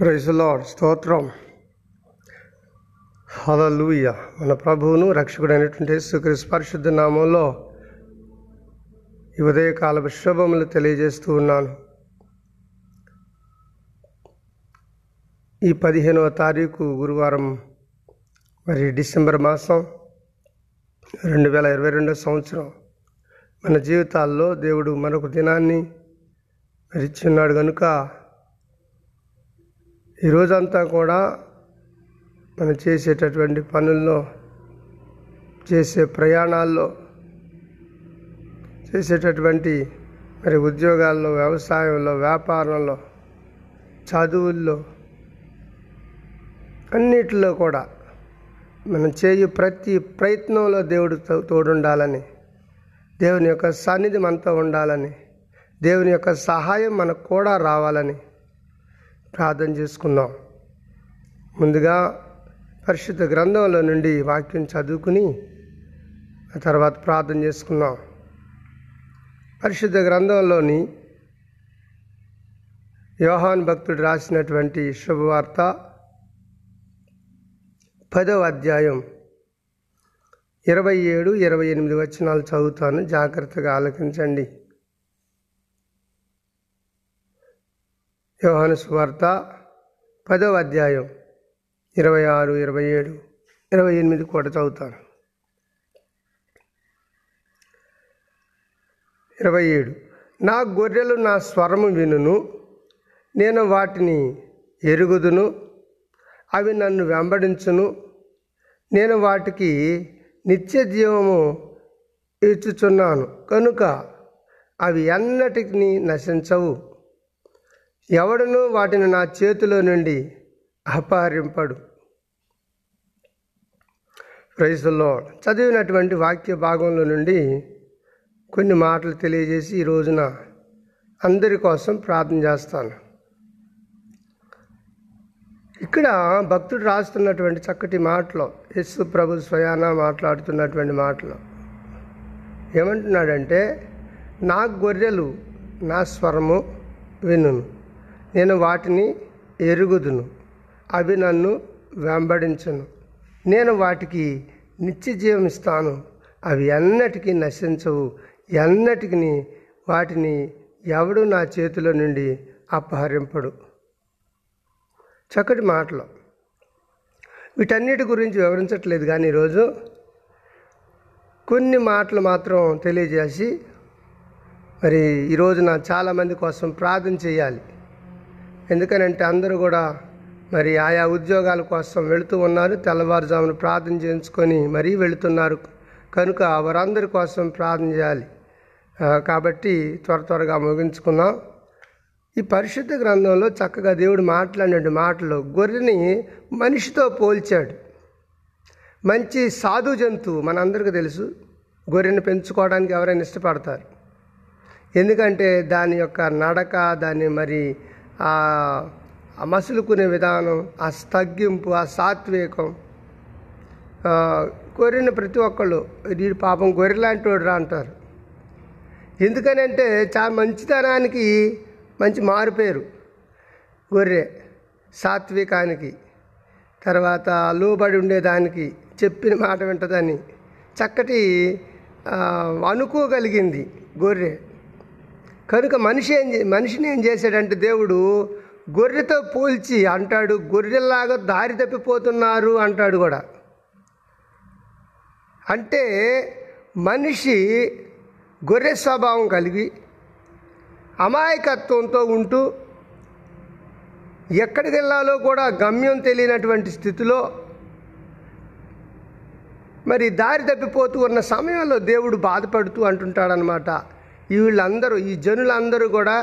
Praise స్తోత్రం. హలలుయ మన ప్రభువును రక్షకుడైనటువంటి యేసుక్రీస్తు పరిశుద్ధ నామంలో ఈ ఉదయకాల శుభములు తెలియజేస్తూ ఉన్నాను. ఈ పదిహేనవ తారీఖు గురువారం మరి డిసెంబర్ మాసం రెండు వేల ఇరవై రెండో సంవత్సరం. మన జీవితాల్లో దేవుడు మరొక దినాన్ని మరి కనుక ఈ రోజంతా కూడా మనం చేసేటటువంటి పనుల్లో చేసే ప్రయాణాల్లో చేసేటటువంటి మరి ఉద్యోగాల్లో వ్యవసాయంలో వ్యాపారంలో చదువుల్లో అన్నిటిలో కూడా మనం చేయు ప్రతి ప్రయత్నంలో దేవుడు తో- తోడుండాలని దేవుని యొక్క సన్నిధి మనతో ఉండాలని దేవుని యొక్క సహాయం మనకు కూడా రావాలని ప్రార్థన చేసుకుందాం ముందుగా పరిశుద్ధ గ్రంథంలో నుండి వాక్యం చదువుకుని ఆ తర్వాత ప్రార్థన చేసుకుందాం పరిశుద్ధ గ్రంథంలోని యోహాన్ భక్తుడు రాసినటువంటి శుభవార్త పదవ అధ్యాయం ఇరవై ఏడు ఇరవై ఎనిమిది వచనాలు చదువుతాను. జాగ్రత్తగా ఆలకించండి. యోహాను సువార్త పదవ అధ్యాయం ఇరవై ఆరు ఇరవై ఏడు ఇరవై ఎనిమిది కూడా చదువుతాను. ఇరవై ఏడు. నా గొర్రెలు నా స్వరము వినును నేను వాటిని ఎరుగుదును అవి నన్ను వెంబడించును. నేను వాటికి నిత్య జీవము ఇచ్చుచున్నాను కనుక అవి ఎన్నటికి నశించవు. ఎవడును వాటిని నా చేతిలో నుండి అపహరింపడు. ప్రైజుల్లో చదివినటువంటి వాక్య భాగంలో నుండి కొన్ని మాటలు తెలియజేసి ఈ రోజున అందరి కోసం ప్రార్థన చేస్తాను. ఇక్కడ భక్తుడు రాస్తున్నటువంటి చక్కటి మాటలో యస్సు ప్రభు స్వయాన మాట్లాడుతున్నటువంటి మాటలో. ఏమంటున్నాడంటే నా గొర్రెలు నా స్వరము వినును. నేను వాటిని ఎరుగుదును అవి నన్ను వెంబడించను. నేను వాటికి నిత్య ఇస్తాను అవి ఎన్నటికీ నశించవు ఎన్నటికి వాటిని ఎవడు నా చేతిలో నుండి అపహరింపడు. చక్కటి మాటలు. వీటన్నిటి గురించి వివరించట్లేదు కానీ ఈరోజు కొన్ని మాటలు మాత్రం తెలియజేసి మరి ఈ రోజున చాలామంది కోసం ప్రార్థన చేయాలి. ఎందుకనంటే అందరూ కూడా మరి ఆయా ఉద్యోగాల కోసం వెళుతూ ఉన్నారు. తెల్లవారుజామున ప్రార్థన చేయించుకొని మరీ వెళుతున్నారు. కనుక వారందరి కోసం ప్రార్థన చేయాలి. కాబట్టి త్వర త్వరగా ముగించుకుందాం. ఈ పరిశుద్ధ గ్రంథంలో చక్కగా దేవుడు మాట్లాడిన మాటలు. గొర్రెని మనిషితో పోల్చాడు. మంచి సాధు జంతువు మనందరికీ తెలుసు. గొర్రెని పెంచుకోవడానికి ఎవరైనా ఇష్టపడతారు. ఎందుకంటే దాని యొక్క నడక దాన్ని మరి మసులుకునే విధానం ఆ తగ్గింపు ఆ సాత్వికం. ఆ, గొర్రెని ప్రతి ఒక్కళ్ళు వీడు పాపం గొర్రె లాంటి వాడు రా అంటారు. ఎందుకనంటే చాలా మంచితనానికి మంచి మారుపేరు గొర్రె సాత్వికానికి తర్వాత లోబడి ఉండేదానికి చెప్పిన మాట వింటదని చక్కటి అనుకోగలిగింది గొర్రె. కనుక మనిషి ఏం చే- మనిషిని ఏం చేశాడంటే దేవుడు గొర్రెతో పోల్చి అంటాడు గొర్రెల్లాగా దారి తప్పిపోతున్నారు అంటాడు కూడా. అంటే మనిషి గొర్రె స్వభావం కలిగి అమాయకత్వంతో ఉంటూ ఎక్కడికి వెళ్ళాలో కూడా గమ్యం తెలియనటువంటి స్థితిలో మరి దారి తప్పిపోతూ ఉన్న సమయంలో దేవుడు బాధపడుతూ అంటుంటాడనమాట వీళ్ళందరూ ఈ జనులందరూ కూడా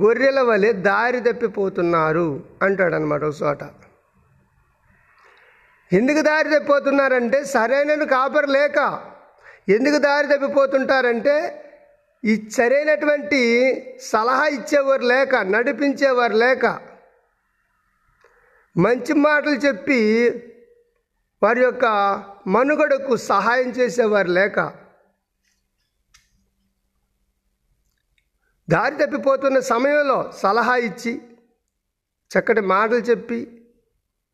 గొర్రెల వలె దారి తప్పిపోతున్నారు అంటాడనమాట ఒక చోట ఎందుకు దారి తప్పిపోతున్నారంటే సరైన కాపరు లేక ఎందుకు దారి తప్పిపోతుంటారంటే ఈ సరైనటువంటి సలహా ఇచ్చేవారు లేక నడిపించేవారు లేక మంచి మాటలు చెప్పి వారి యొక్క మనుగడకు సహాయం చేసేవారు లేక దారి తప్పిపోతున్న సమయంలో సలహా ఇచ్చి చక్కటి మాటలు చెప్పి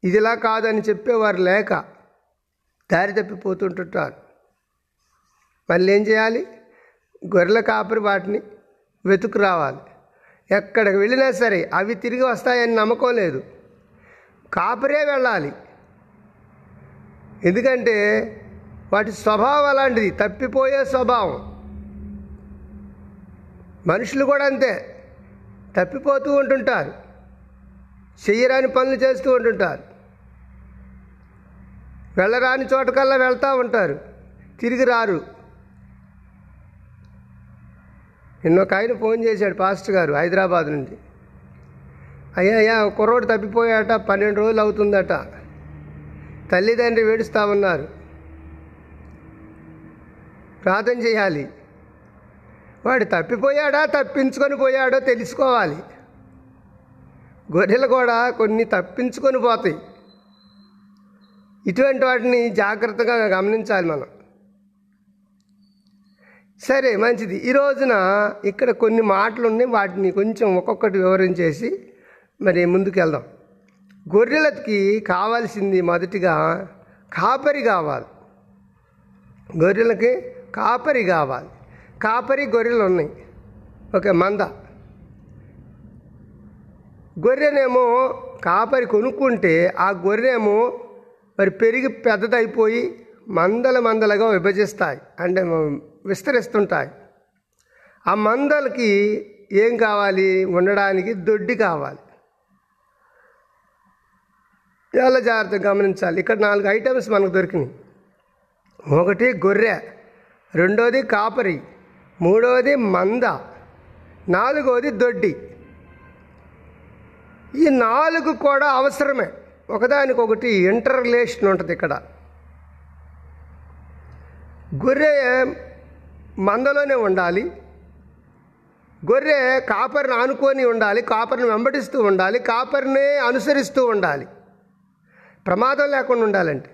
ఇదిలా కాదని చెప్పేవారు లేక దారి తప్పిపోతుంటుంటారు. మళ్ళీ ఏం చేయాలి? గొర్రెల కాపరి వాటిని వెతుకు రావాలి. ఎక్కడికి వెళ్ళినా సరే అవి తిరిగి వస్తాయని నమ్మకం లేదు. కాపరే వెళ్ళాలి. ఎందుకంటే వాటి స్వభావం అలాంటిది. తప్పిపోయే స్వభావం. మనుషులు కూడా అంతే. తప్పిపోతూ ఉంటుంటారు. చెయ్యరాని పనులు చేస్తూ ఉంటుంటారు. వెళ్ళరాని చోటకల్లా వెళ్తూ ఉంటారు. తిరిగి రారు. నిన్నొక ఆయన ఫోన్ చేశాడు పాస్టర్ గారు హైదరాబాద్ నుండి అయ్యా అయ్యా కుర్రోడు తప్పిపోయాట పన్నెండు రోజులు అవుతుందట. తల్లిదండ్రి వేడుస్తా ఉన్నారు. ప్రార్థన చేయాలి. వాడు తప్పిపోయాడా తప్పించుకొని పోయాడో తెలుసుకోవాలి. గొర్రెలు కూడా కొన్ని తప్పించుకొని పోతాయి. ఇటువంటి వాటిని జాగ్రత్తగా గమనించాలి మనం. సరే మంచిది. ఈ రోజున ఇక్కడ కొన్ని మాటలు ఉన్నాయి వాటిని కొంచెం ఒక్కొక్కటి వివరించేసి మరి ముందుకు వెళ్దాం. గొర్రెలకి కావాల్సింది మొదటిగా కాపరి కావాలి. గొర్రెలకి కాపరి కావాలి. కాపరి గొర్రెలు ఉన్నాయి. ఒక మంద. గొర్రెనేమో కాపరి కొనుక్కుంటే ఆ గొర్రెమో మరి పెరిగి పెద్దదైపోయి మందల మందలుగా విభజిస్తాయి. అంటే విస్తరిస్తుంటాయి. ఆ మందలకి ఏం కావాలి? ఉండడానికి దొడ్డి కావాలి. చాలా జాగ్రత్తగా గమనించాలి. ఇక్కడ నాలుగు ఐటమ్స్ మనకు దొరికినాయి. ఒకటి గొర్రె రెండోది కాపరి. మూడవది మంద నాలుగవది దొడ్డి. ఈ నాలుగు కూడా అవసరమే. ఒకదానికొకటి ఇంటర్ రిలేషన్ ఉంటుంది ఇక్కడ. గొర్రె మందలోనే ఉండాలి. గొర్రె కాపరిని ఆనుకొని ఉండాలి కాపర్ని వెంబడిస్తూ ఉండాలి కాపరిని అనుసరిస్తూ ఉండాలి. ప్రమాదం లేకుండా ఉండాలంటే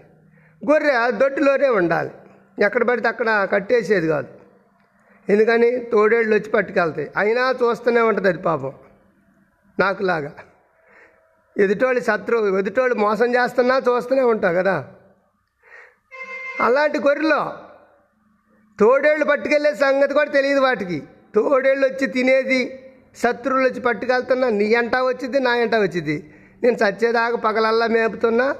గొర్రె దొడ్డిలోనే ఉండాలి. ఎక్కడ పడితే అక్కడ కట్టేసేది కాదు. ఎందుకని తోడేళ్ళు వచ్చి పట్టుకెళ్తాయి. అయినా చూస్తూనే ఉంటుంది అది పాపం. నాకులాగా. ఎదుటోళ్ళు శత్రువు ఎదుటోళ్ళు మోసం చేస్తున్నా చూస్తూనే ఉంటావు కదా. అలాంటి గొర్రెలో తోడేళ్ళు పట్టుకెళ్ళే సంగతి కూడా తెలియదు వాటికి. తోడేళ్ళు వచ్చి తినేది శత్రువులు వచ్చి పట్టుకెళ్తున్నా నీ ఎంట వచ్చింది నా ఎంట వచ్చింది నేను చచ్చేదాకా పగలల్లా మేపుతున్నా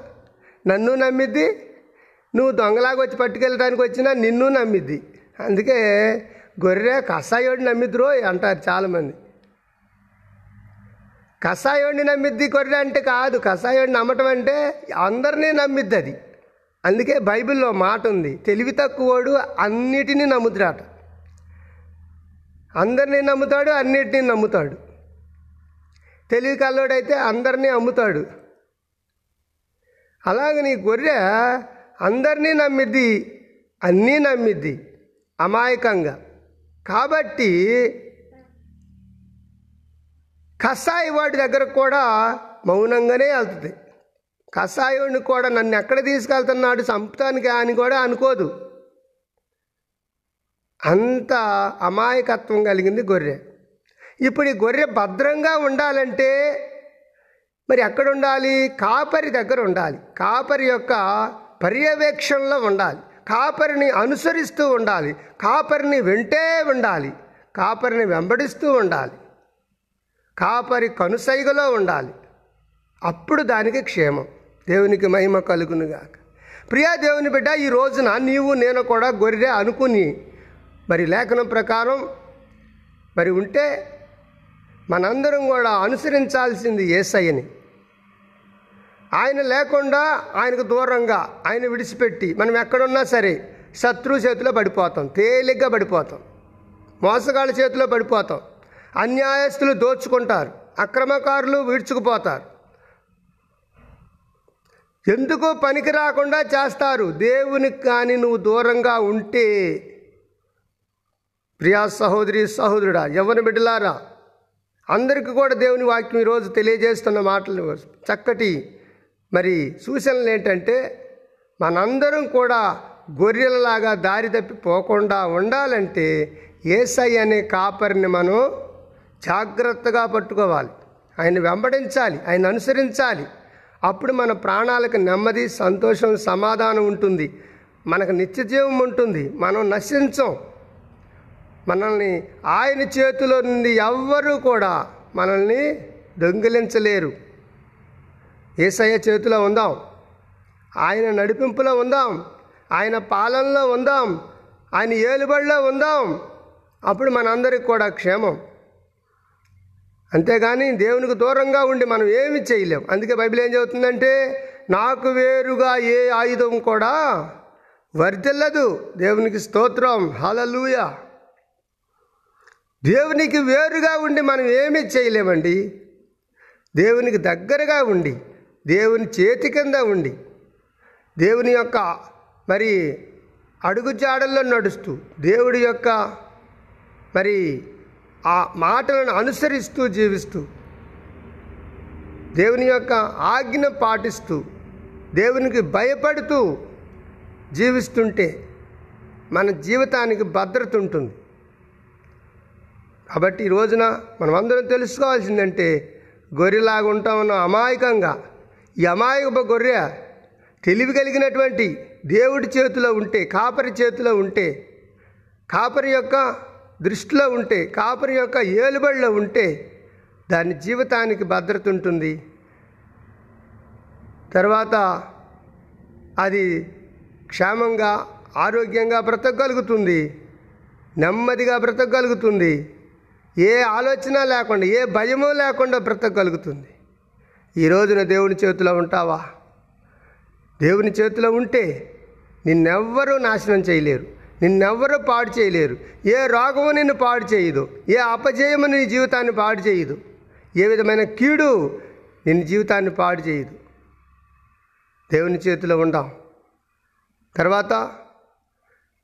నన్ను నమ్మిద్ది. నువ్వు దొంగలాగా వచ్చి పట్టుకెళ్ళడానికి వచ్చినా నిన్ను నమ్మిద్ది. అందుకే గొర్రె కషాయోడిని నమ్మిద్దురో అంటారు చాలామంది. కషాయోడిని నమ్మిద్ది గొర్రె అంటే కాదు కషాయోడిని నమ్మటం అంటే అందరినీ నమ్మిద్ది అది అందుకే బైబిల్లో మాట ఉంది తెలివి తక్కువోడు అన్నిటినీ నమ్ముతాడట. అందరినీ నమ్ముతాడు అన్నిటినీ నమ్ముతాడు. తెలివి కల్లోడైతే అందరినీ అమ్ముతాడు. అలాగే నీ గొర్రె అందరినీ నమ్మిద్ది అన్నీ నమ్మిద్ది అమాయకంగా. కాబట్టి కషాయి వాడి దగ్గర కూడా మౌనంగానే వెళ్తుంది. కషాయుడిని కూడా నన్ను ఎక్కడ తీసుకెళ్తున్నాడు చంపుతానికి అని కూడా అనుకోదు. అంత అమాయకత్వం కలిగింది గొర్రె. ఇప్పుడు ఈ గొర్రె భద్రంగా ఉండాలంటే మరి ఎక్కడ ఉండాలి? కాపరి దగ్గర ఉండాలి. కాపరి యొక్క పర్యవేక్షణలో ఉండాలి. కాపరిని అనుసరిస్తూ ఉండాలి. కాపరిని వెంటే ఉండాలి. కాపరిని వెంబడిస్తూ ఉండాలి. కాపరి కనుసైగలో ఉండాలి. అప్పుడు దానికి క్షేమం. దేవునికి మహిమ కలుగునుగాక ప్రియా దేవుని బిడ్డ ఈ రోజున నీవు నేను కూడా గొర్రె అనుకుని మరి లేఖనం ప్రకారం మరి ఉంటే మనందరం కూడా అనుసరించాల్సింది ఏసయ్యని ఆయన లేకుండా ఆయనకు దూరంగా ఆయన విడిచిపెట్టి మనం ఎక్కడున్నా సరే శత్రు చేతిలో పడిపోతాం తేలిగ్గా పడిపోతాం మోసగాళ్ళ చేతిలో పడిపోతాం. అన్యాయస్తులు దోచుకుంటారు అక్రమకారులు విడుచుకుపోతారు. ఎందుకు పనికి రాకుండా చేస్తారు. దేవునికి కానీ నువ్వు దూరంగా ఉంటే ప్రియా సహోదరి సహోదరుడా ఎవరిని బిడ్డలారా అందరికీ కూడా దేవుని వాక్యం ఈరోజు తెలియజేస్తున్న మాటలు చక్కటి మరి సూచనలు ఏంటంటే మనందరం కూడా గొర్రెలలాగా దారి తప్పి పోకుండా ఉండాలంటే ఏసై అనే కాపరిని మనం జాగ్రత్తగా పట్టుకోవాలి. ఆయన వెంబడించాలి ఆయన అనుసరించాలి. అప్పుడు మన ప్రాణాలకు నెమ్మది సంతోషం సమాధానం ఉంటుంది. మనకు నిత్యజీవం ఉంటుంది. మనం నశించం. మనల్ని ఆయన చేతిలో నుండి ఎవ్వరూ కూడా మనల్ని దొంగిలించలేరు. ఏసయ్య చేతిలో ఉందాం. ఆయన నడిపింపులో ఉందాం. ఆయన పాలనలో ఉందాం. ఆయన ఏలుబడిలో ఉందాం. అప్పుడు మనందరికి కూడా క్షేమం. అంతేగాని దేవునికి దూరంగా ఉండి మనం ఏమి చేయలేం. అందుకే బైబిల్ ఏం చెబుతుందంటే నాకు వేరుగా ఏ ఆయుధం కూడా వర్తిల్లదు దేవునికి స్తోత్రం. హలలుయ దేవునికి వేరుగా ఉండి మనం ఏమీ చేయలేమండి? దేవునికి దగ్గరగా ఉండి దేవుని చేతి కింద ఉండి దేవుని యొక్క మరి అడుగుజాడల్లో నడుస్తూ దేవుడి యొక్క మరి ఆ మాటలను అనుసరిస్తూ జీవిస్తూ దేవుని యొక్క ఆజ్ఞ పాటిస్తూ దేవునికి భయపడుతూ జీవిస్తుంటే మన జీవితానికి భద్రత ఉంటుంది. కాబట్టి ఈ రోజున మనం అందరం తెలుసుకోవాల్సిందంటే గొర్రెలాగా ఉంటామన్న అమాయకంగా ఈ గొర్రె తెలివి కలిగినటువంటి దేవుడి చేతిలో ఉంటే కాపరి చేతిలో ఉంటే కాపరి యొక్క దృష్టిలో ఉంటే కాపరి యొక్క ఏలుబడిలో ఉంటే దాని జీవితానికి భద్రత ఉంటుంది. తర్వాత అది క్షేమంగా ఆరోగ్యంగా బ్రతకగలుగుతుంది. నెమ్మదిగా బ్రతకగలుగుతుంది. ఏ ఆలోచన లేకుండా ఏ భయము లేకుండా బ్రతకగలుగుతుంది. ఈ రోజున దేవుని చేతిలో ఉంటావా? దేవుని చేతిలో ఉంటే నిన్నెవ్వరూ నాశనం చేయలేరు. నిన్నెవ్వరూ పాడు చేయలేరు. ఏ రోగము నిన్ను పాడు చేయదు. ఏ అపజయము నీ జీవితాన్ని పాడు చేయదు. ఏ విధమైన కీడు నిన్ను జీవితాన్ని పాడు చేయదు. దేవుని చేతిలో ఉందాం. తర్వాత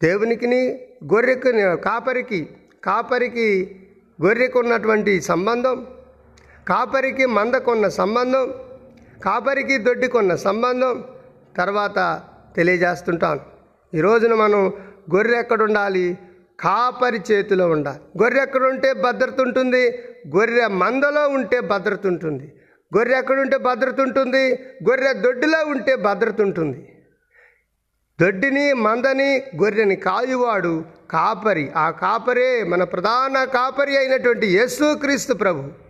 దేవునికిని గొర్రెకి కాపరికి కాపరికి గొర్రెకు ఉన్నటువంటి సంబంధం కాపరికి మందకున్న సంబంధం కాపరికి దొడ్డికున్న సంబంధం తర్వాత తెలియజేస్తుంటాను. ఈ రోజున మనం గొర్రె ఎక్కడుండాలి? కాపరి చేతిలో ఉండాలి. గొర్రె ఎక్కడుంటే భద్రత ఉంటుంది గొర్రె మందలో ఉంటే భద్రత ఉంటుంది. గొర్రె ఎక్కడుంటే భద్రత ఉంటుంది గొర్రె దొడ్డిలో ఉంటే భద్రత ఉంటుంది. దొడ్డిని మందని గొర్రెని కాయువాడు కాపరి. ఆ కాపరే మన ప్రధాన కాపరి అయినటువంటి యేసుక్రీస్తు ప్రభు.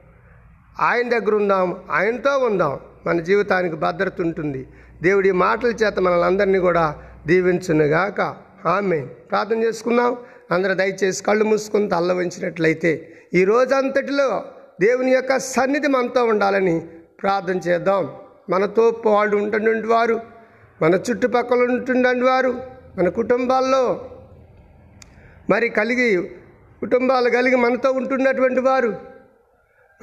ఆయన దగ్గర ఉందాం ఆయనతో ఉందాం. మన జీవితానికి భద్రత ఉంటుంది. దేవుడి మాటల చేత మనల్ని కూడా దీవించునుగాక. ఆమె ప్రార్థన చేసుకుందాం. అందరూ దయచేసి కళ్ళు మూసుకుని తల్ల వంచినట్లయితే ఈ రోజంతటిలో దేవుని యొక్క సన్నిధి మనతో ఉండాలని ప్రార్థన చేద్దాం. మనతో వాళ్ళు ఉంటున్నటువంటి వారు. మన చుట్టుపక్కల ఉంటుండండి వారు. మన కుటుంబాల్లో మరి కలిగి కుటుంబాలు కలిగి మనతో ఉంటున్నటువంటి వారు.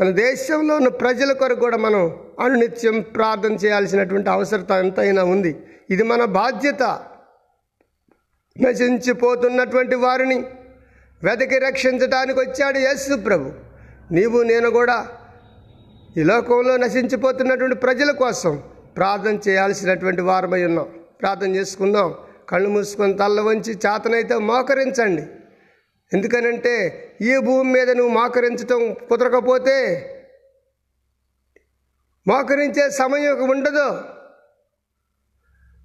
మన దేశంలో ఉన్న ప్రజల కొరకు కూడా మనం అనునిత్యం ప్రార్థన చేయాల్సినటువంటి అవసరత ఎంతైనా ఉంది. ఇది మన బాధ్యత. నశించిపోతున్నటువంటి వారిని వెతకి రక్షించడానికి వచ్చాడు యేసు ప్రభు. నీవు నేను కూడా ఈ లోకంలో నశించిపోతున్నటువంటి ప్రజల కోసం ప్రార్థన చేయాల్సినటువంటి వారమై ఉన్నాం. ప్రార్థన చేసుకుందాం. కళ్ళు మూసుకొని తల్ల వంచి చేతనైతే మోకరించండి. ఎందుకనంటే ఈ భూమి మీద నువ్వు మోకరించటం కుదరకపోతే మోకరించే సమయం ఉండదు.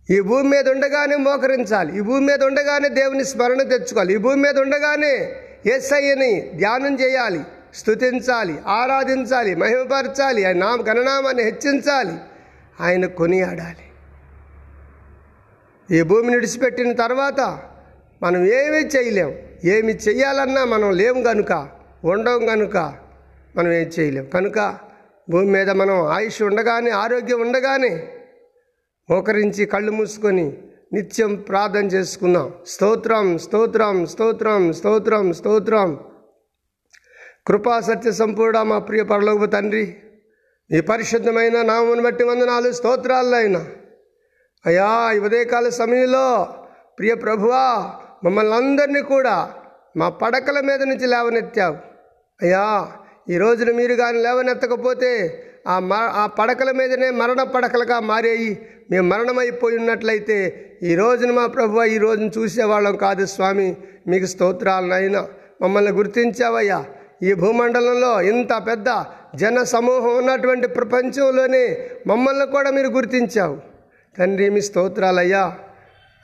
ఈ భూమి మీద ఉండగానే మోకరించాలి. ఈ భూమి మీద ఉండగానే దేవుని స్మరణ తెచ్చుకోవాలి. ఈ భూమి మీద ఉండగానే ఎస్ఐని ధ్యానం చేయాలి స్తుతించాలి ఆరాధించాలి మహిమపరచాలి ఆయన నామ గణనామాన్ని హెచ్చించాలి ఆయన కొనియాడాలి. ఈ భూమిని విడిచిపెట్టిన తర్వాత మనం ఏమీ చేయలేం. ఏమి చెయ్యాలన్నా మనం లేము కనుక ఉండం కనుక మనం ఏం చేయలేం. కనుక భూమి మీద మనం ఆయుష్ ఉండగానే ఆరోగ్యం ఉండగానే మోకరించి కళ్ళు మూసుకొని నిత్యం ప్రార్థన చేసుకుందాం. స్తోత్రం స్తోత్రం స్తోత్రం స్తోత్రం స్తోత్రం. కృపా సత్య సంపూర్ణ మా ప్రియ పరలోకపు తండ్రి ఈ పరిశుద్ధమైన నామను బట్టి వందనాలు స్తోత్రాలైనా. అయ్యా ఈ ఉదయకాల సమయంలో ప్రియ ప్రభువా మమ్మల్ని అందరినీ కూడా మా పడకల మీద నుంచి లేవనెత్తావు. అయ్యా ఈ రోజున మీరు కానీ లేవనెత్తకపోతే ఆ మ ఆ పడకల మీదనే మరణ పడకలుగా మారేయి. మేము మరణమైపోయి ఉన్నట్లయితే ఈ రోజున మా ప్రభు ఈ రోజును చూసేవాళ్ళం కాదు స్వామి. మీకు స్తోత్రాలనైనా మమ్మల్ని గుర్తించావయ్యా. ఈ భూమండలంలో ఇంత పెద్ద జన సమూహం ఉన్నటువంటి ప్రపంచంలోనే మమ్మల్ని కూడా మీరు గుర్తించావు. తండ్రి మీ స్తోత్రాలయ్యా.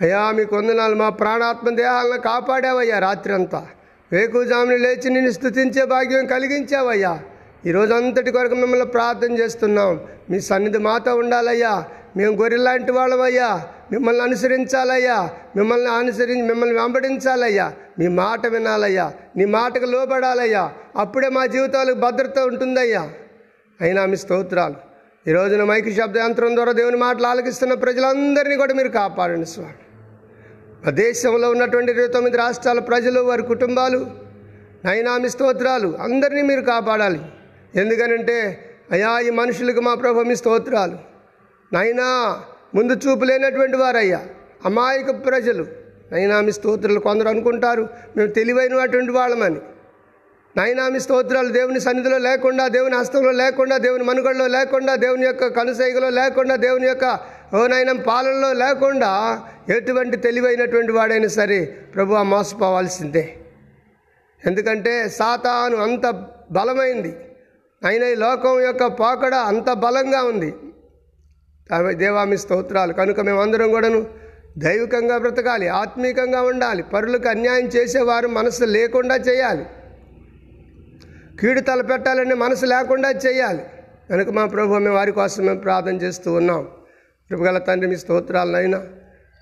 అయ్యా మీ కొందనాలు మా ప్రాణాత్మ దేహాలను కాపాడావయ్యా రాత్రి అంతా వేకుజాముని లేచి నిన్ను స్థుతించే భాగ్యం కలిగించావయ్యా. ఈరోజు అంతటి కొరకు మిమ్మల్ని ప్రార్థన చేస్తున్నాం. మీ సన్నిధి మాతో ఉండాలయ్యా. మేము గొర్రెలాంటి వాళ్ళమయ్యా. మిమ్మల్ని అనుసరించాలయ్యా. మిమ్మల్ని అనుసరించి మిమ్మల్ని వెంబడించాలయ్యా. మీ మాట వినాలయ్యా. నీ మాటకు లోబడాలయ్యా. అప్పుడే మా జీవితాలకు భద్రత ఉంటుందయ్యా. అయినా మీ స్తోత్రాలు. ఈ రోజున మైకి శబ్ద యంత్రం ద్వారా దేవుని మాటలు ఆలకిస్తున్న ప్రజలందరినీ కూడా మీరు కాపాడండి స్వామి. దేశంలో ఉన్నటువంటి ఇరవై తొమ్మిది రాష్ట్రాల ప్రజలు వారి కుటుంబాలు నయనామి స్తోత్రాలు అందరినీ మీరు కాపాడాలి. ఎందుకనంటే అయా ఈ మనుషులకు మా ప్రభు మీ స్తోత్రాలు. నైనా ముందు చూపు లేనటువంటి వారయ్యా అమాయక ప్రజలు. నైనా మీ స్తోత్రాలు కొందరు అనుకుంటారు మేము తెలివైనటువంటి వాళ్ళమని. నైనా మీ స్తోత్రాలు దేవుని సన్నిధిలో లేకుండా దేవుని హస్తంలో లేకుండా దేవుని మనుగడలో లేకుండా దేవుని యొక్క కనుసైగలో లేకుండా దేవుని యొక్క ఓ నాయన పాలనలో లేకుండా ఎటువంటి తెలివైనటువంటి వాడైనా సరే ప్రభు మోసపోవాల్సిందే. ఎందుకంటే సాతాను అంత బలమైంది. అయినా ఈ లోకం యొక్క పోకడ అంత బలంగా ఉంది. దేవామి స్తోత్రాలు. కనుక మేమందరం కూడాను దైవికంగా బ్రతకాలి ఆత్మీకంగా ఉండాలి పరులకు అన్యాయం చేసేవారు మనసు లేకుండా చేయాలి. కీడు తలపెట్టాలని మనసు లేకుండా చేయాలి. కనుక మా ప్రభు మేము వారి కోసం మేము ప్రార్థన చేస్తూ ఉన్నాం. కృపగల తండ్రి మీ స్తోత్రాలనైనా.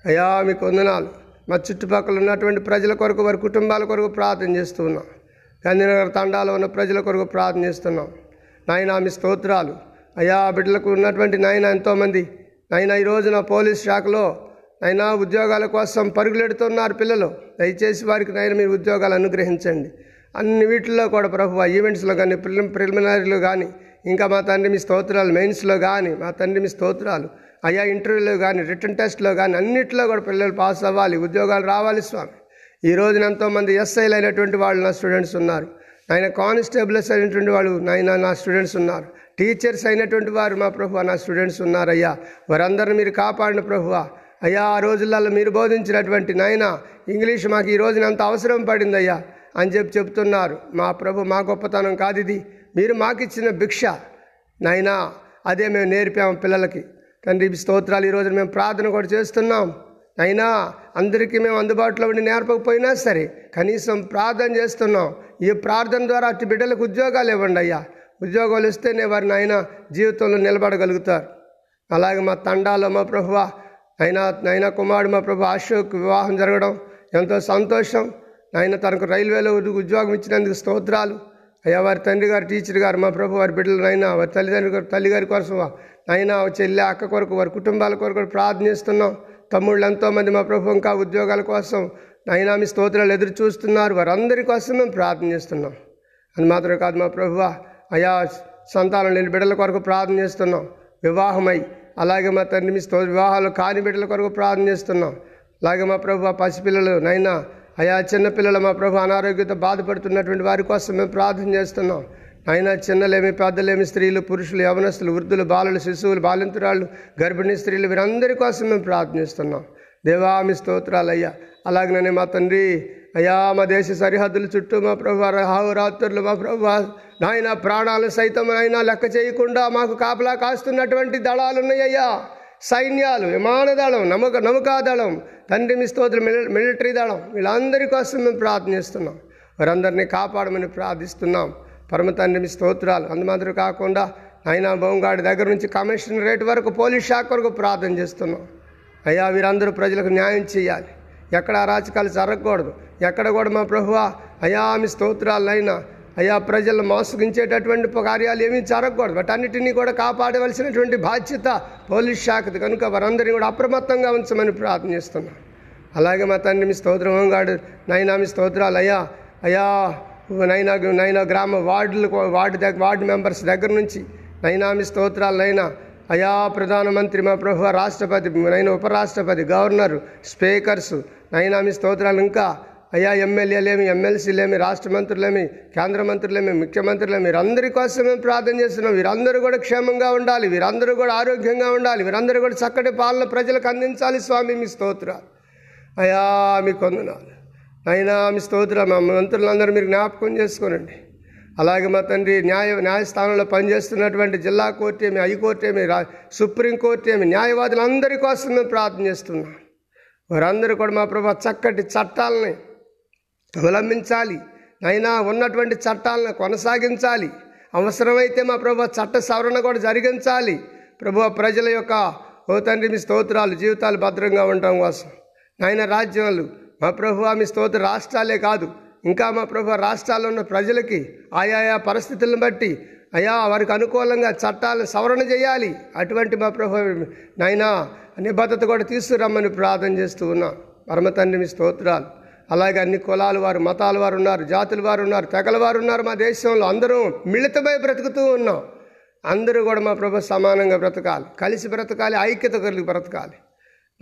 అయ్యా మీకు వందనాలు మా చుట్టుపక్కల ఉన్నటువంటి ప్రజల కొరకు వారి కుటుంబాల కొరకు ప్రార్థన చేస్తున్నాం. గాంధీనగర్ తండాలో ఉన్న ప్రజల కొరకు ప్రార్థన చేస్తున్నాం. నాయన మీ స్తోత్రాలు. అయ్యా బిడ్డలకు ఉన్నటువంటి నాయన ఎంతోమంది. నాయన ఈ రోజున పోలీస్ శాఖలో అయినా ఉద్యోగాల కోసం పరుగులెడుతున్నారు పిల్లలు. దయచేసి వారికి నాయన మీ ఉద్యోగాలు అనుగ్రహించండి. అన్ని వీటిల్లో కూడా ప్రభు ఈవెంట్స్లో కానీ ప్రిలిమినరీలో కానీ ఇంకా మా తండ్రి మీ స్తోత్రాలు మెయిన్స్లో కానీ మా తండ్రి మీ స్తోత్రాలు. అయ్యా ఇంటర్వ్యూలో కానీ రిటర్న్ టెస్ట్లో కానీ అన్నింటిలో కూడా పిల్లలు పాస్ అవ్వాలి ఉద్యోగాలు రావాలి స్వామి. ఈ రోజున ఎంతోమంది ఎస్ఐలు అయినటువంటి వాళ్ళు నా స్టూడెంట్స్ ఉన్నారు. ఆయన కానిస్టేబుల్స్ అయినటువంటి వాళ్ళు నాయన నా స్టూడెంట్స్ ఉన్నారు. టీచర్స్ అయినటువంటి వారు మా ప్రభు నా స్టూడెంట్స్ ఉన్నారయ్యా. వారందరిని మీరు కాపాడిన ప్రభువా. అయ్యా ఆ రోజులలో మీరు బోధించినటువంటి నాయన ఇంగ్లీష్ మాకు ఈ రోజున అంత అవసరం పడిందయ్యా అని చెప్పి చెప్తున్నారు. మా ప్రభు మా గొప్పతనం కాదు ఇది. మీరు మాకిచ్చిన భిక్ష. నాయనా అదే మేము నేర్పాము పిల్లలకి. తండ్రి ఈ స్తోత్రాలు ఈరోజు మేము ప్రార్థన కూడా చేస్తున్నాం. అయినా అందరికీ మేము అందుబాటులో ఉండి నేర్పకపోయినా సరే కనీసం ప్రార్థన చేస్తున్నాం. ఈ ప్రార్థన ద్వారా అటు బిడ్డలకు ఉద్యోగాలు ఇవ్వండి అయ్యా. ఉద్యోగాలు ఇస్తేనే వారిని ఆయన జీవితంలో నిలబడగలుగుతారు. అలాగే మా తండాలో మా ప్రభువ అయినా నైనా కుమారుడు మా ప్రభు అశోక్ వివాహం జరగడం ఎంతో సంతోషం. ఆయన తనకు రైల్వేలో ఉద్యోగం ఇచ్చినందుకు స్తోత్రాలు. అయ్యా వారి తండ్రి గారు టీచర్ గారు మా ప్రభు వారి బిడ్డలు నైనా వారి తల్లిదండ్రి గారు తల్లి గారి కోసం నైనా చెల్లి అక్క కొరకు వారి కుటుంబాల కొరకు ప్రార్థిస్తున్నాం ప్రార్థనిస్తున్నాం తమ్ముళ్ళు ఎంతోమంది మా ప్రభు ఇంకా ఉద్యోగాల కోసం. నైనా మీ స్తోత్రాలు ఎదురు చూస్తున్నారు. వారందరి కోసం మేము ప్రార్థన చేస్తున్నాం. అది మాత్రమే కాదు మా ప్రభువా అయా సంతానం లేని బిడ్డల కొరకు ప్రార్థన చేస్తున్నాం. వివాహమై అలాగే మా తండ్రి మీ స్తో వివాహాలు కాని బిడ్డల కొరకు ప్రార్థన చేస్తున్నాం. అలాగే మా ప్రభు పసిపిల్లలు నైనా అయా చిన్నపిల్లలు మా ప్రభు అనారోగ్యంతో బాధపడుతున్నటువంటి వారి కోసం మేము ప్రార్థన చేస్తున్నాం. అయినా చిన్నలేమి పెద్దలేమి స్త్రీలు పురుషులు యవనస్తులు వృద్ధులు బాలలు శిశువులు బాలింతురాళ్ళు గర్భిణీ స్త్రీలు వీరందరి కోసం మేము ప్రార్థనిస్తున్నాం దేవామి స్తోత్రాలయ్యా. అలాగనే మా తండ్రి అయ్యా మా దేశ సరిహద్దుల చుట్టూ మా ప్రభు రాత్రులు మా ప్రభు నాయన ప్రాణాలు సైతం అయినా లెక్క చేయకుండా మాకు కాపలా కాస్తున్నటువంటి దళాలున్నాయ్యా సైన్యాలు విమానదళం నమక నమకాదళం తండ్రి మీ స్తోత్రం మిలి- మిలిటరీ దళం వీళ్ళందరి కోసం మేము ప్రార్థనిస్తున్నాం వారందరినీ కాపాడమని ప్రార్థిస్తున్నాం. పరమ తండ్రి మీ స్తోత్రాలు. అందుమాత్రం కాకుండా అయినా బొంగాడి దగ్గర నుంచి కమిషనరేట్ వరకు పోలీస్ శాఖ వరకు ప్రార్థన చేస్తున్నాం. అయ్యా వీరందరూ ప్రజలకు న్యాయం చేయాలి. ఎక్కడ అరాచకాలు జరగకూడదు. ఎక్కడ కూడా మా ప్రభువా అయ్యా మీ స్తోత్రాలైనా అయ్యా ప్రజలను మోసగించేటటువంటి కార్యాలు ఏమీ జరగకూడదు. వాటన్నిటినీ కూడా కాపాడవలసినటువంటి బాధ్యత పోలీస్ శాఖది. కనుక వారందరినీ కూడా అప్రమత్తంగా ఉంచమని ప్రార్థన చేస్తున్నాం. అలాగే మా తండ్రి మీ స్తోత్రం హోంగాడు నైనా మీ స్తోత్రాలు అయ్యా అయ్యా నైనా నైనా గ్రామ వార్డులు వార్డు దగ్గర వార్డు మెంబర్స్ దగ్గర నుంచి నైనా మీ స్తోత్రాలు నైనా అయా ప్రధానమంత్రి మా ప్రభు రాష్ట్రపతి నైనా ఉపరాష్ట్రపతి గవర్నర్ స్పీకర్స్ నైనా మీ స్తోత్రాలు ఇంకా అయ్యా ఎమ్మెల్యేలేమి ఎమ్మెల్సీలేమి రాష్ట్ర మంత్రులేమి కేంద్ర మంత్రులేమి ముఖ్యమంత్రులేమి వీరందరి కోసం మేము ప్రార్థన చేస్తున్నాం. వీరందరూ కూడా క్షేమంగా ఉండాలి వీరందరూ కూడా ఆరోగ్యంగా ఉండాలి వీరందరూ కూడా చక్కటి పాలన ప్రజలకు అందించాలి స్వామి మీ స్తోత్రాలు. అయ్యా మీ కొందనాలు. అయినా మీ స్తోత్ర మా మంత్రులందరూ మీరు జ్ఞాపకం చేసుకోనండి. అలాగే మా తండ్రి న్యాయ న్యాయస్థానంలో పనిచేస్తున్నటువంటి జిల్లా కోర్టు ఏమి హైకోర్టు ఏమి రా సుప్రీంకోర్టు ఏమి న్యాయవాదులందరి కోసం మేము ప్రార్థన చేస్తున్నాం. వారందరూ కూడా మా ప్రభు చక్కటి చట్టాలని అవలంబించాలి అయినా ఉన్నటువంటి చట్టాలను కొనసాగించాలి. అవసరమైతే మా ప్రభు చట్ట సవరణ కూడా జరిగించాలి. ప్రభు ప్రజల యొక్క ఓ తండ్రి మీ స్తోత్రాలు జీవితాలు భద్రంగా ఉండటం కోసం. నాయన రాజ్యాలు మా ప్రభు మీ స్తోత్ర రాష్ట్రాలే కాదు. ఇంకా మా ప్రభు రాష్ట్రాల్లో ఉన్న ప్రజలకి ఆయా పరిస్థితులను బట్టి అయా వారికి అనుకూలంగా చట్టాలను సవరణ చేయాలి. అటువంటి మా ప్రభు నైనా నిబద్ధత కూడా తీసుకురమ్మని ప్రార్థన చేస్తూ ఉన్నా. పరమ తండ్రి మీ స్తోత్రాలు. అలాగే అన్ని కులాల వారు మతాల వారు ఉన్నారు జాతుల వారు ఉన్నారు తెగల వారు ఉన్నారు మా దేశంలో. అందరూ మిళితమై బ్రతుకుతూ ఉన్నాం. అందరూ కూడా మా ప్రభు సమానంగా బ్రతకాలి. కలిసి బ్రతకాలి ఐక్యత కలిగి బ్రతకాలి.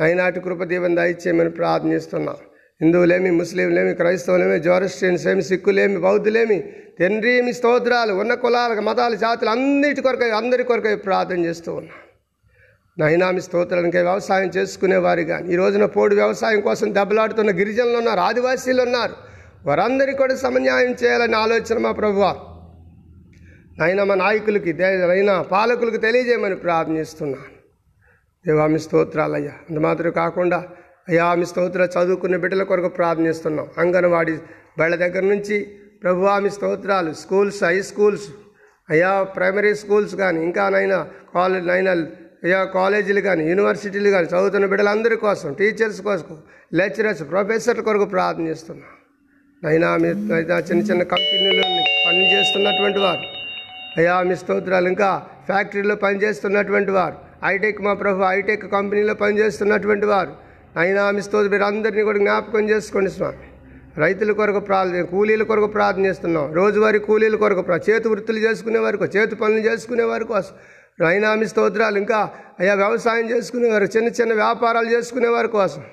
నైనాటి కృపదీవం దయచేయమని ప్రార్థనిస్తున్నాం. హిందువులేమి ముస్లింలేమి క్రైస్తవులేమి జోరస్టియన్స్ ఏమి సిక్కులేమి బౌద్ధులేమి తండ్రి స్తోత్రాలు ఉన్న కులాలకు మతాలు జాతులు అన్నిటి కొరకై అందరి కొరకై ప్రార్థన చేస్తూ ఉన్నాం. నైనామి స్తోత్రానికి వ్యవసాయం చేసుకునేవారు కానీ ఈ రోజున పోడు వ్యవసాయం కోసం దెబ్బలాడుతున్న గిరిజనులు ఉన్నారు ఆదివాసీలు ఉన్నారు. వారందరికీ కూడా సమన్యాయం చేయాలని ఆలోచన మా ప్రభువ. నైనా మా నాయకులకి అయినా పాలకులకు తెలియజేయమని ప్రార్థనిస్తున్నాను దేవామి స్తోత్రాలయ్యా. అంత మాత్రం కాకుండా అయ్యా ఆమె స్తోత్ర చదువుకునే బిడ్డల కొరకు ప్రార్థనిస్తున్నాం అంగన్వాడీ బళ్ళ దగ్గర నుంచి ప్రభు ఆమె స్తోత్రాలు స్కూల్స్ హై స్కూల్స్ అయ్యా ప్రైమరీ స్కూల్స్ కానీ ఇంకా నైనా కాలేజ్ నైనా కాలేజీలు కానీ యూనివర్సిటీలు కానీ చదువుతున్న బిడ్డలందరి కోసం టీచర్స్ కోసం లెక్చరర్స్ ప్రొఫెసర్ల కొరకు ప్రార్థన చేస్తున్నాం. నైనా మీ చిన్న చిన్న కంపెనీలు పని చేస్తున్నటువంటి వారు. అయ్యా మీ స్తోత్రాలు ఇంకా ఫ్యాక్టరీలో పనిచేస్తున్నటువంటి వారు. హైటెక్ మా ప్రభు హైటెక్ కంపెనీలో పనిచేస్తున్నటువంటి వారు. అయినా మీ స్తోత్ర మీరు అందరినీ కూడా జ్ఞాపకం చేసుకోండి స్వామి. రైతుల కొరకు ప్రార్థన కూలీల కొరకు ప్రార్థన చేస్తున్నాం. రోజువారీ కూలీల కొరకు చేతి వృత్తులు చేసుకునే వారికి చేతి పనులు చేసుకునే వారి కోసం. నైనామి స్తోత్రాలు. ఇంకా అయ్యా వ్యవసాయం చేసుకునేవారు చిన్న చిన్న వ్యాపారాలు చేసుకునే వారి కోసం.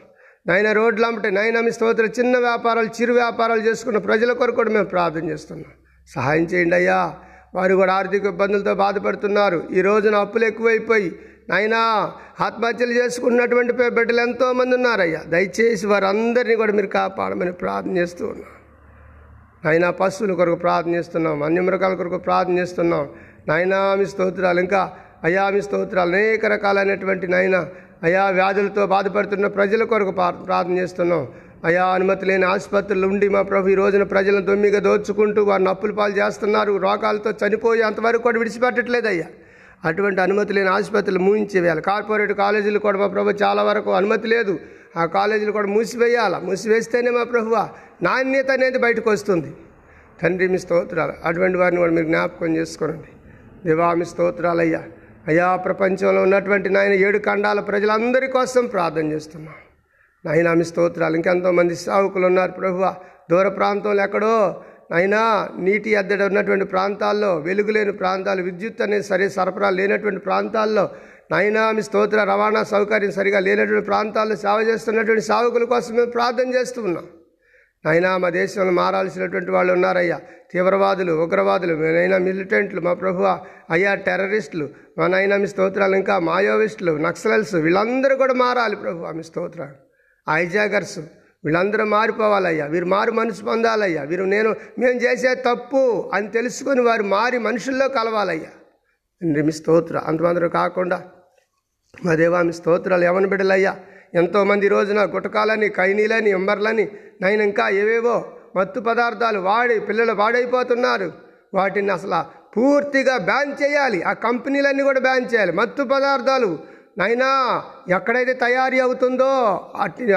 నైనా రోడ్లు అమ్మటే నైనా స్తోత్ర చిన్న వ్యాపారాలు చిరు వ్యాపారాలు చేసుకున్న ప్రజల కొరకు కూడా మేము ప్రార్థన చేస్తున్నాం. సహాయం చేయండి అయ్యా. వారు కూడా ఆర్థిక ఇబ్బందులతో బాధపడుతున్నారు. ఈ రోజున అప్పులు ఎక్కువైపోయి నాయనా ఆత్మహత్యలు చేసుకున్నటువంటి బిడ్డలు ఎంతోమంది ఉన్నారయ్యా. దయచేసి వారందరినీ కూడా మీరు కాపాడమని ప్రార్థన చేస్తూ ఉన్నాం. అయినా పశువుల కొరకు ప్రార్థన చేస్తున్నాం వన్యమృగాల కొరకు ప్రార్థన చేస్తున్నాం. నాయనామి స్తోత్రాలు. ఇంకా అయామి స్తోత్రాలు. అనేక రకాలైనటువంటి నాయన అయా వ్యాధులతో బాధపడుతున్న ప్రజల కొరకు ప్రార్థన చేస్తున్నాం. అయా అనుమతి లేని ఆసుపత్రులు ఉండి మా ప్రభు ఈ రోజున ప్రజలను దొమ్మిగా దోచుకుంటూ వారిని అప్పులు పాలు చేస్తున్నారు. రోగాలతో చనిపోయి అంతవరకు కూడా విడిచిపెట్టట్లేదు అయ్యా అటువంటి అనుమతి లేని ఆసుపత్రులు మూయించేయాలి కార్పొరేట్ కాలేజీలు కూడా మా ప్రభు చాలా వరకు అనుమతి లేదు. ఆ కాలేజీలు కూడా మూసివేయాలి. మూసివేస్తేనే మా ప్రభువ నాణ్యత అనేది బయటకు వస్తుంది. తండ్రి మీ స్తోత్రాలు. అటువంటి వారిని కూడా మీరు జ్ఞాపకం చేసుకోనండి. దివామి స్తోత్రాలయ్యా. అయ్యా ప్రపంచంలో ఉన్నటువంటి నాయన ఏడు ఖండాల ప్రజలందరి కోసం ప్రార్థన చేస్తున్నాం. నాయనా మీ స్తోత్రాలు ఇంకెంతోమంది సావుకులు ఉన్నారు ప్రభువ. దూర ప్రాంతంలో ఎక్కడో అయినా నీటి ఎద్దడి ఉన్నటువంటి ప్రాంతాల్లో వెలుగు లేని ప్రాంతాలు విద్యుత్ అనేది సరే సరఫరా లేనటువంటి ప్రాంతాల్లో నాయనా మీ స్తోత్ర రవాణా సౌకర్యం సరిగా లేనటువంటి ప్రాంతాల్లో సేవ చేస్తున్నటువంటి సావుకుల కోసం మేము ప్రార్థన చేస్తూ అయినా మా దేశంలో మారాల్సినటువంటి వాళ్ళు ఉన్నారయ్యా. తీవ్రవాదులు ఉగ్రవాదులు నైనా మిలిటెంట్లు మా ప్రభు అయ్యా టెర్రరిస్టులు మా నైనా మీ స్తోత్రాలు ఇంకా మాయోవిస్టులు నక్సలల్స్ వీళ్ళందరూ కూడా మారాలి ప్రభు మీ స్తోత్రాలు. ఐజాగర్స్ వీళ్ళందరూ మారిపోవాలయ్యా. వీరు మారు మనసు పొందాలయ్యా. వీరు నేను మేము చేసే తప్పు అని తెలుసుకొని వారు మారి మనుషుల్లో కలవాలయ్యా. తండ్రి మీ స్తోత్ర. అంతమందరూ కాకుండా మా దేవా మీ స్తోత్రాలు ఎవరి బిడ్డలయ్యా. ఎంతోమంది రోజున గుటకాలని కైనీలని ఎంబర్లని నైన్ ఇంకా ఏవేవో మత్తు పదార్థాలు వాడి పిల్లలు వాడైపోతున్నారు. వాటిని అసలు పూర్తిగా బ్యాన్ చేయాలి. ఆ కంపెనీలన్నీ కూడా బ్యాన్ చేయాలి. మత్తు పదార్థాలు నైనా ఎక్కడైతే తయారీ అవుతుందో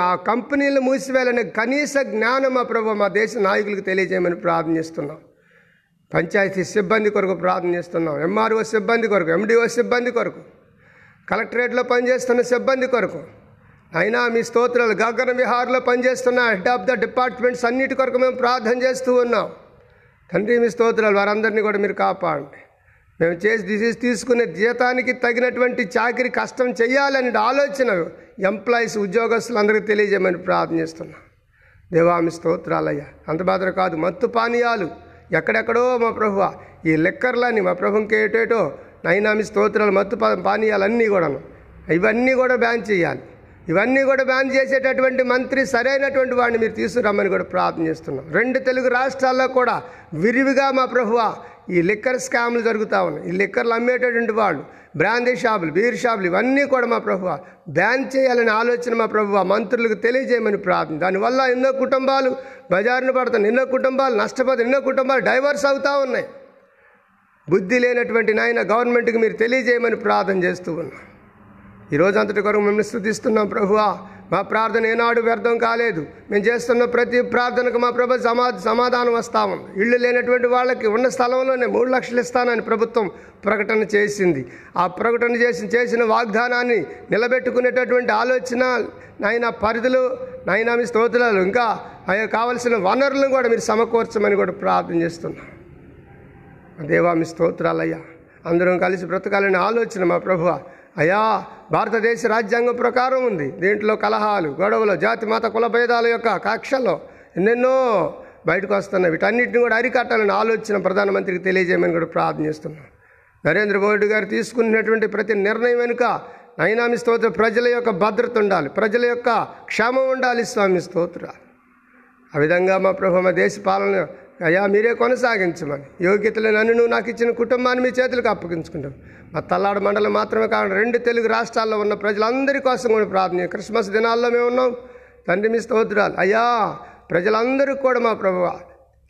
ఆ కంపెనీలు మూసివేయాలనే కనీస జ్ఞానం మా ప్రభు మా దేశ నాయకులకు తెలియజేయమని ప్రార్థన చేస్తున్నాం. పంచాయతీ సిబ్బంది కొరకు ప్రార్థన చేస్తున్నాం. ఎంఆర్ఓ సిబ్బంది కొరకు ఎండిఓ సిబ్బంది కొరకు కలెక్టరేట్లో పనిచేస్తున్న సిబ్బంది కొరకు అయినా మీ స్తోత్రాలు గగన విహార్లో పనిచేస్తున్న హెడ్ ఆఫ్ ద డిపార్ట్మెంట్స్ అన్నిటి కొరకు మేము ప్రార్థన చేస్తూ ఉన్నాం. తండ్రి మీ స్తోత్రాలు వారందరినీ కూడా మీరు కాపాడండి. మేము చేసి డిసీజ్ తీసుకునే జీతానికి తగినటువంటి చాకరీ కష్టం చేయాలనే ఆలోచన ఎంప్లాయీస్ ఉద్యోగస్తులందరికీ తెలియజేయమని ప్రార్థన చేస్తున్నాం. దేవామి స్తోత్రాలయ్యా. అంత మాత్రం కాదు మత్తు పానీయాలు. ఎక్కడెక్కడో మా ప్రభు ఈ లెక్కర్లని మా ప్రభుకి ఏటేటో నైనామి స్తోత్రాలు మత్తు పానీయాలు అన్నీ కూడాను. ఇవన్నీ కూడా బ్యాన్ చేయాలి. ఇవన్నీ కూడా బ్యాన్ చేసేటటువంటి మంత్రి సరైనటువంటి వాడిని మీరు తీసుకురమ్మని కూడా ప్రార్థన చేస్తున్నాం. రెండు తెలుగు రాష్ట్రాల్లో కూడా విరివిగా మా ప్రభువ ఈ లిక్కర్ స్కామ్లు జరుగుతూ ఉన్నాయి. ఈ లిక్కర్లు అమ్మేటటువంటి వాళ్ళు బ్రాందీ షాపులు బీర్ షాపులు ఇవన్నీ కూడా మా ప్రభువ బ్యాన్ చేయాలనే ఆలోచన మా ప్రభువ మంత్రులకు తెలియజేయమని ప్రార్థన. దానివల్ల ఎన్నో కుటుంబాలు బజారును పడుతున్నాయి ఎన్నో కుటుంబాలు నష్టపోతాయి ఎన్నో కుటుంబాలు డైవర్స్ అవుతూ ఉన్నాయి. బుద్ధి లేనటువంటి నాయన గవర్నమెంట్కి మీరు తెలియజేయమని ప్రార్థన చేస్తూ ఉన్నాం. ఈ రోజు అంతటి కొరకు మిమ్మల్ని స్థుతిస్తున్నాం ప్రభువా. మా ప్రార్థన ఏనాడు వ్యర్థం కాలేదు. మేము చేస్తున్న ప్రతి ప్రార్థనకు మా ప్రభు సమా సమాధానం వస్తా ఉంది ఇళ్ళు లేనటువంటి వాళ్ళకి ఉన్న స్థలంలోనే మూడు లక్షలు ఇస్తానని ప్రభుత్వం ప్రకటన చేసింది. ఆ ప్రకటన చేసి చేసిన వాగ్దానాన్ని నిలబెట్టుకునేటటువంటి ఆలోచన నాయన పరిధులు నాయన మీ స్తోత్రాలు ఇంకా అయ్యా కావలసిన వనరులను కూడా మీరు సమకూర్చమని కూడా ప్రార్థన చేస్తున్నాం. దేవా మీ స్తోత్రాలయ్యా. అందరం కలిసి బ్రతకాలనే ఆలోచన మా ప్రభువా. అయ్యా భారతదేశ రాజ్యాంగం ప్రకారం ఉంది. దీంట్లో కలహాలు గొడవలు జాతి మత కుల భేదాల యొక్క కక్షలో ఎన్నెన్నో బయటకు వస్తున్నాయి. వీటన్నిటిని కూడా అరికట్టాలని ఆలోచన ప్రధానమంత్రికి తెలియజేయమని కూడా ప్రార్థనిస్తున్నాం నరేంద్ర మోడీ గారు తీసుకున్నటువంటి ప్రతి నిర్ణయం వెనుక నైనామి స్తోత్ర ప్రజల యొక్క భద్రత ఉండాలి. ప్రజల యొక్క క్షేమం ఉండాలి స్వామి స్తోత్ర ఆ విధంగా మా ప్రభు మా దేశ పాలన అయ్యా మీరే కొనసాగించమని. యోగ్యతలు నన్ను నువ్వు నాకు ఇచ్చిన కుటుంబాన్ని మీ చేతులకు అప్పగించుకుంటాం మా తల్లాడు మండలం మాత్రమే కాకుండా రెండు తెలుగు రాష్ట్రాల్లో ఉన్న ప్రజలందరి కోసం కూడా ప్రార్థన క్రిస్మస్ దినాల్లో మేము ఉన్నాం. తండ్రి మీ స్తోత్రాలు. అయ్యా ప్రజలందరికీ కూడా మా ప్రభు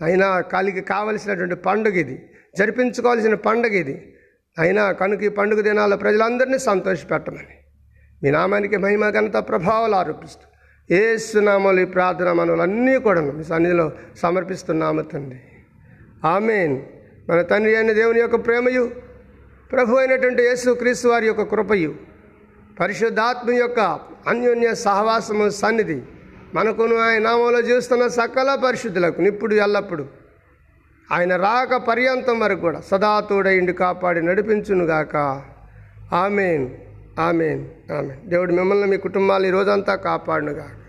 అయినా కాలికి కావలసినటువంటి పండుగ ఇది. జరిపించుకోవాల్సిన పండుగ ఇది. అయినా కనుక ఈ పండుగ దినాల్లో ప్రజలందరినీ సంతోషపెట్టమని. మీ నామానికి మహిమ ఘనత ప్రభావాలు ఆరోపిస్తూ ఏ సునామాలు ఈ ప్రార్థన మనవులు అన్నీ కూడా మీ సన్నిధిలో సమర్పిస్తున్నాము తండ్రి. ఆమెన్. మన తండ్రి అయిన దేవుని యొక్క ప్రేమయు ప్రభు అయినటువంటి యేసు క్రీస్తు వారి యొక్క కృపయు పరిశుద్ధాత్మ యొక్క అన్యోన్య సహవాసము సన్నిధి మనకును ఆయన నామంలో జీవిస్తున్న సకల పరిశుద్ధులకు నిప్పుడు ఎల్లప్పుడు. ఆయన రాక పర్యంతం వరకు కూడా సదా తోడైండి కాపాడి నడిపించునుగాక. ఆమెన్. Amen amen. దేవుడు మిమ్మల్ని మీ కుటుంబాలు ఈ రోజంతా కాపాడునుగాక.